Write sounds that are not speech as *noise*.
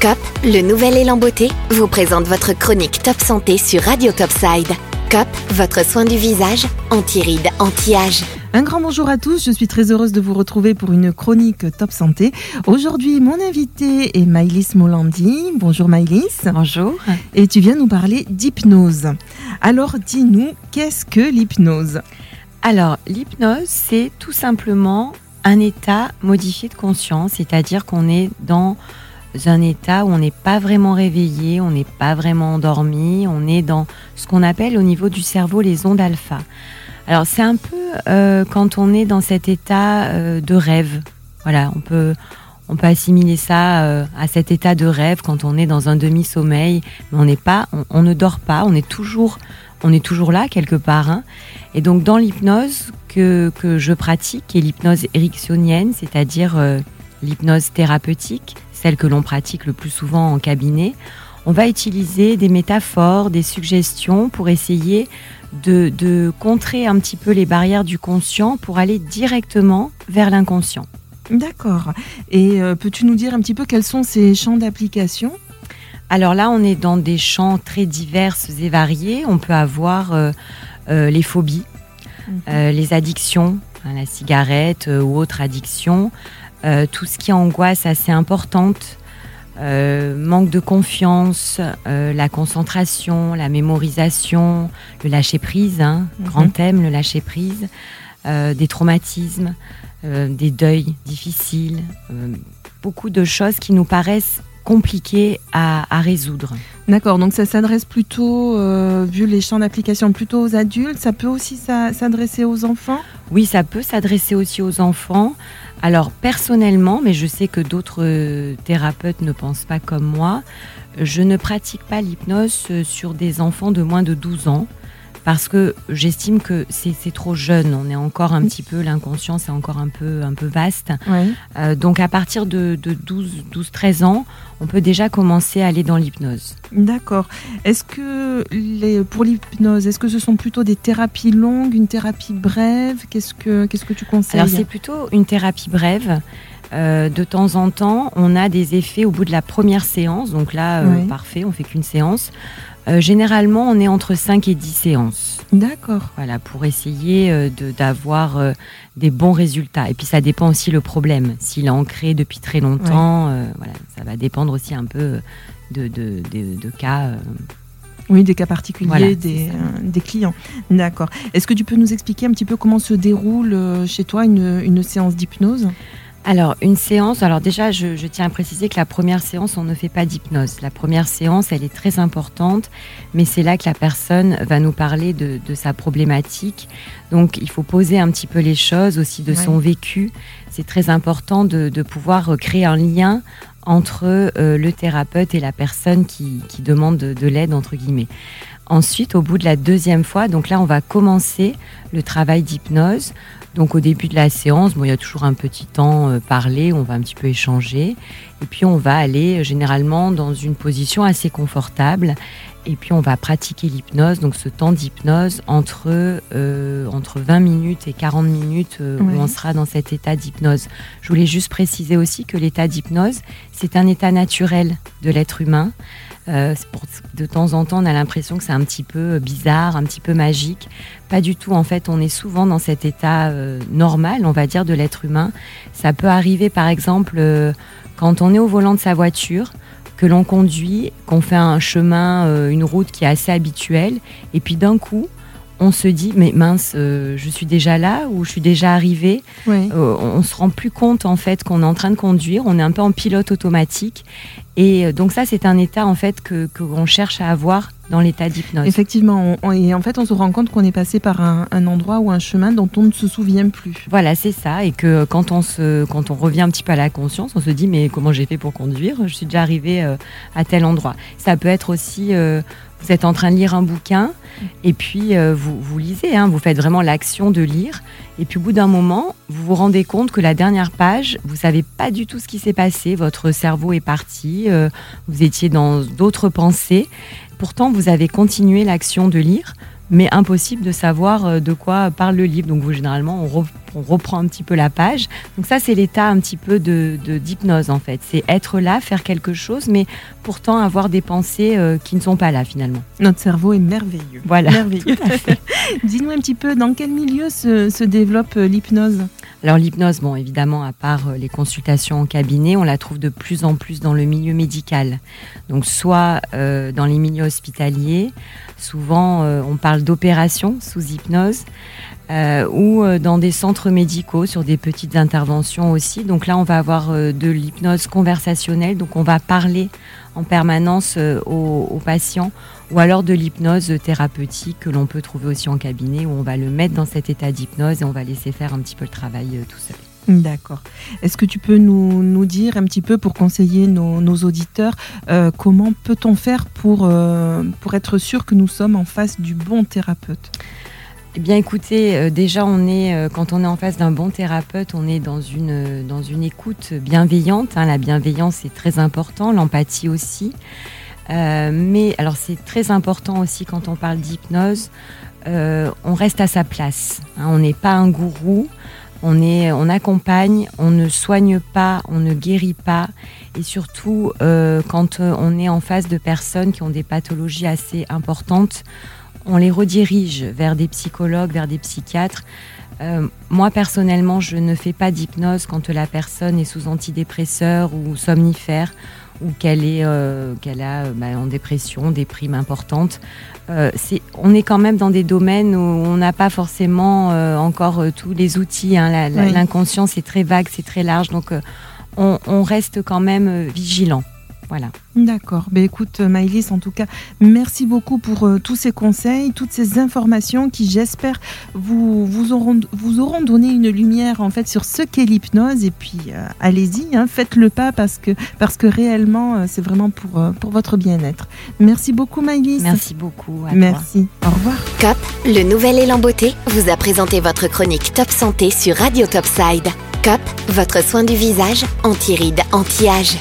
COP, le nouvel élan beauté, vous présente votre chronique Top Santé sur Radio Topside. COP, votre soin du visage, anti-rides, anti-âge. Un grand bonjour à tous, je suis très heureuse de vous retrouver pour une chronique Top Santé. Aujourd'hui, mon invité est Maïlis Molandi. Bonjour Maïlis. Bonjour. Et tu viens nous parler d'hypnose. Alors dis-nous, qu'est-ce que l'hypnose? Alors, l'hypnose, c'est tout simplement un état modifié de conscience, c'est-à-dire qu'on est dans un état où on n'est pas vraiment réveillé, on n'est pas vraiment endormi, on est dans ce qu'on appelle au niveau du cerveau les ondes alpha. Alors c'est un peu euh, quand on est dans cet état euh, de rêve. Voilà, on peut on peut assimiler ça euh, à cet état de rêve quand on est dans un demi-sommeil, mais on n'est pas, on, ne dort pas, on est toujours, on est toujours là quelque part. Hein. Et donc dans l'hypnose que, que je pratique, qui est l'hypnose ericksonienne, c'est-à-dire l'hypnose thérapeutique, celle que l'on pratique le plus souvent en cabinet, on va utiliser des métaphores, des suggestions pour essayer de, contrer un petit peu les barrières du conscient pour aller directement vers l'inconscient. D'accord. Et euh, peux-tu nous dire un petit peu quels sont ces champs d'application? Alors là, on est dans des champs très divers et variés. On peut avoir euh, euh, les phobies, mhm. les addictions, hein, la cigarette ou autre addiction, tout ce qui est angoisse assez importante, euh, manque de confiance, euh, la concentration, la mémorisation, le lâcher prise, hein, mhm. grand thème, le lâcher prise, euh, des traumatismes, des deuils difficiles, beaucoup de choses qui nous paraissent compliquées à, résoudre. D'accord, donc ça s'adresse plutôt, vu les champs d'application, plutôt aux adultes, ça peut aussi s'adresser aux enfants? Oui, ça peut s'adresser aussi aux enfants. Alors personnellement, mais je sais que d'autres euh, thérapeutes ne pensent pas comme moi, je ne pratique pas l'hypnose euh, sur des enfants de moins de 12 ans parce que j'estime que c'est trop jeune. On est encore un petit peu, l'inconscient c'est encore un peu, un peu vaste. Euh, donc à partir de, 12-13 ans, on peut déjà commencer à aller dans l'hypnose. D'accord. Est-ce que les, pour l'hypnose, est-ce que ce sont plutôt des thérapies longues, une thérapie brève? Qu'est-ce que, qu'est-ce que tu conseilles? Alors c'est plutôt une thérapie brève. Euh, de temps en temps, on a des effets au bout de la première séance. Donc là, euh, parfait, on fait qu'une séance. Euh, généralement, on est entre 5 et 10 séances. D'accord. Voilà, pour essayer d'avoir des bons résultats. Et puis ça dépend aussi le problème. S'il est ancré depuis très longtemps, voilà, ça va dépendre aussi un peu de, de, de, cas. Oui, des cas particuliers des, des, clients. D'accord. Est-ce que tu peux nous expliquer un petit peu comment se déroule chez toi une, une séance d'hypnose? Alors, une séance, alors déjà, je, tiens à préciser que la première séance, on ne fait pas d'hypnose. La première séance, elle est très importante, mais c'est là que la personne va nous parler de, sa problématique. Donc, il faut poser un petit peu les choses aussi de son vécu. C'est très important de, pouvoir créer un lien entre euh, le thérapeute et la personne qui, demande de l'aide, entre guillemets. Ensuite, au bout de la deuxième fois, donc là, on va commencer le travail d'hypnose. Donc au début de la séance, bon, il y a toujours un petit temps euh, parlé, on va un petit peu échanger, et puis on va aller euh, généralement dans une position assez confortable, et puis on va pratiquer l'hypnose, donc ce temps d'hypnose entre, euh, entre 20 minutes et 40 minutes où on sera dans cet état d'hypnose. Je voulais juste préciser aussi que l'état d'hypnose, c'est un état naturel de l'être humain. Euh, de temps en temps, on a l'impression que c'est un petit peu bizarre, un petit peu magique. Pas du tout. En fait, on est souvent dans cet état euh, normal, on va dire, de l'être humain. Ça peut arriver, par exemple, euh, quand on est au volant de sa voiture, que l'on conduit, qu'on fait un chemin, une route qui est assez habituelle, et puis d'un coup, on se dit mais mince, je suis déjà là ou je suis déjà arrivé. on se rend plus compte en fait qu'on est en train de conduire. On est un peu en pilote automatique et euh, donc ça, c'est un état en fait que qu'on cherche à avoir dans l'état d'hypnose. Effectivement, et en fait, on se rend compte qu'on est passé par un, endroit ou un chemin dont on ne se souvient plus. Voilà, c'est ça, et que quand on se, quand on revient un petit peu à la conscience, on se dit mais comment j'ai fait pour conduire? Je suis déjà arrivé euh, à tel endroit. Ça peut être aussi euh, vous êtes en train de lire un bouquin et puis euh, vous, vous, lisez, hein, vous faites vraiment l'action de lire. Et puis au bout d'un moment, vous vous rendez compte que la dernière page, vous savez pas du tout ce qui s'est passé. Votre cerveau est parti, euh, vous étiez dans d'autres pensées. Pourtant, vous avez continué l'action de lire. mais impossible de savoir de quoi parle le livre. Donc vous, généralement, on, on reprend un petit peu la page. Donc ça, c'est l'état un petit peu de d'hypnose en fait. C'est être là, faire quelque chose, mais pourtant avoir des pensées euh, qui ne sont pas là finalement. Notre cerveau est merveilleux. Voilà. Merveilleux. *laughs* Dis-nous un petit peu dans quel milieu se, développe euh, l'hypnose? Alors l'hypnose, bon évidemment, à part euh, les consultations en cabinet, on la trouve de plus en plus dans le milieu médical. Donc soit dans les milieux hospitaliers, souvent on parle d'opération sous hypnose, euh, ou euh, dans des centres médicaux sur des petites interventions aussi. Donc là, on va avoir euh, de l'hypnose conversationnelle, donc on va parler en permanence aux, patients, ou alors de l'hypnose thérapeutique que l'on peut trouver aussi en cabinet, où on va le mettre dans cet état d'hypnose et on va laisser faire un petit peu le travail tout seul. D'accord. Est-ce que tu peux nous, dire un petit peu pour conseiller nos, nos auditeurs comment peut-on faire pour, pour être sûr que nous sommes en face du bon thérapeute? Eh bien, écoutez, euh, déjà, on est, euh, quand on est en face d'un bon thérapeute, on est dans une, euh, dans une écoute bienveillante. Hein. La bienveillance est très important, l'empathie aussi. mais alors, c'est très important aussi quand on parle d'hypnose. on reste à sa place. Hein. On n'est pas un gourou. On, est, on accompagne, on ne soigne pas, on ne guérit pas. Et surtout, quand on est en face de personnes qui ont des pathologies assez importantes, on les redirige vers des psychologues, vers des psychiatres. Euh, moi, personnellement, je ne fais pas d'hypnose quand la personne est sous antidépresseur ou somnifère ou qu'elle est euh, qu'elle a bah, en dépression, des primes importantes. Euh, on est quand même dans des domaines où on n'a pas forcément encore tous les outils. Hein. L'inconscient, c'est très vague, c'est très large, donc on, on, reste quand même vigilant. Voilà. D'accord. Ben écoute, Maëlys, en tout cas, merci beaucoup pour euh, tous ces conseils, toutes ces informations qui, j'espère, vous, vous, auront, vous auront donné une lumière en fait sur ce qu'est l'hypnose. Et puis, euh, allez-y, hein, faites le pas parce que, parce que réellement, euh, c'est vraiment pour, pour votre bien-être. Merci beaucoup, Maëlys. Merci beaucoup. merci. Au revoir. COP, le nouvel élan beauté, vous a présenté votre chronique Top Santé sur Radio Topside. COP, votre soin du visage, anti-rides, anti-âge.